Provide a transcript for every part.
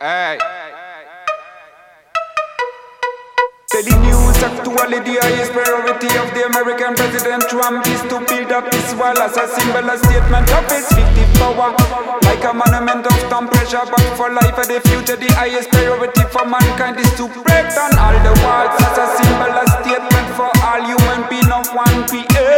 Hey. News actually the highest priority of the American President Trump is to build up this wall as a symbol, a statement of his fictive power. Like a monument of time pressure, but for life and the future, the highest priority for mankind is to break down all the walls as a symbol, a statement for all human beings of one creation.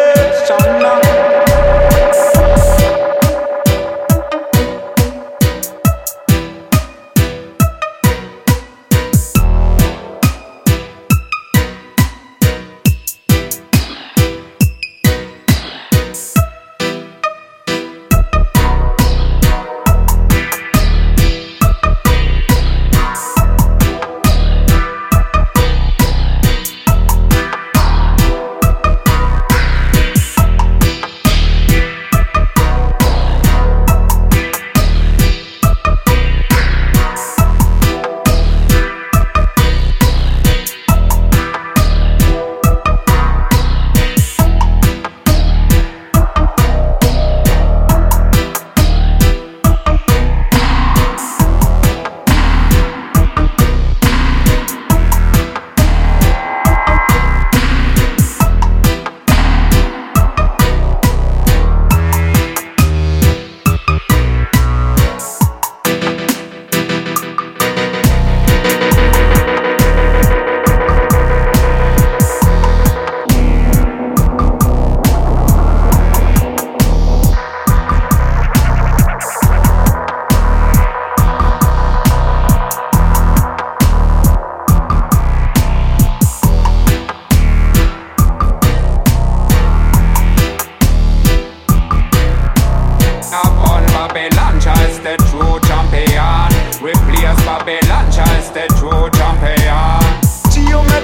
Geometric of elementa, geometric of elementa.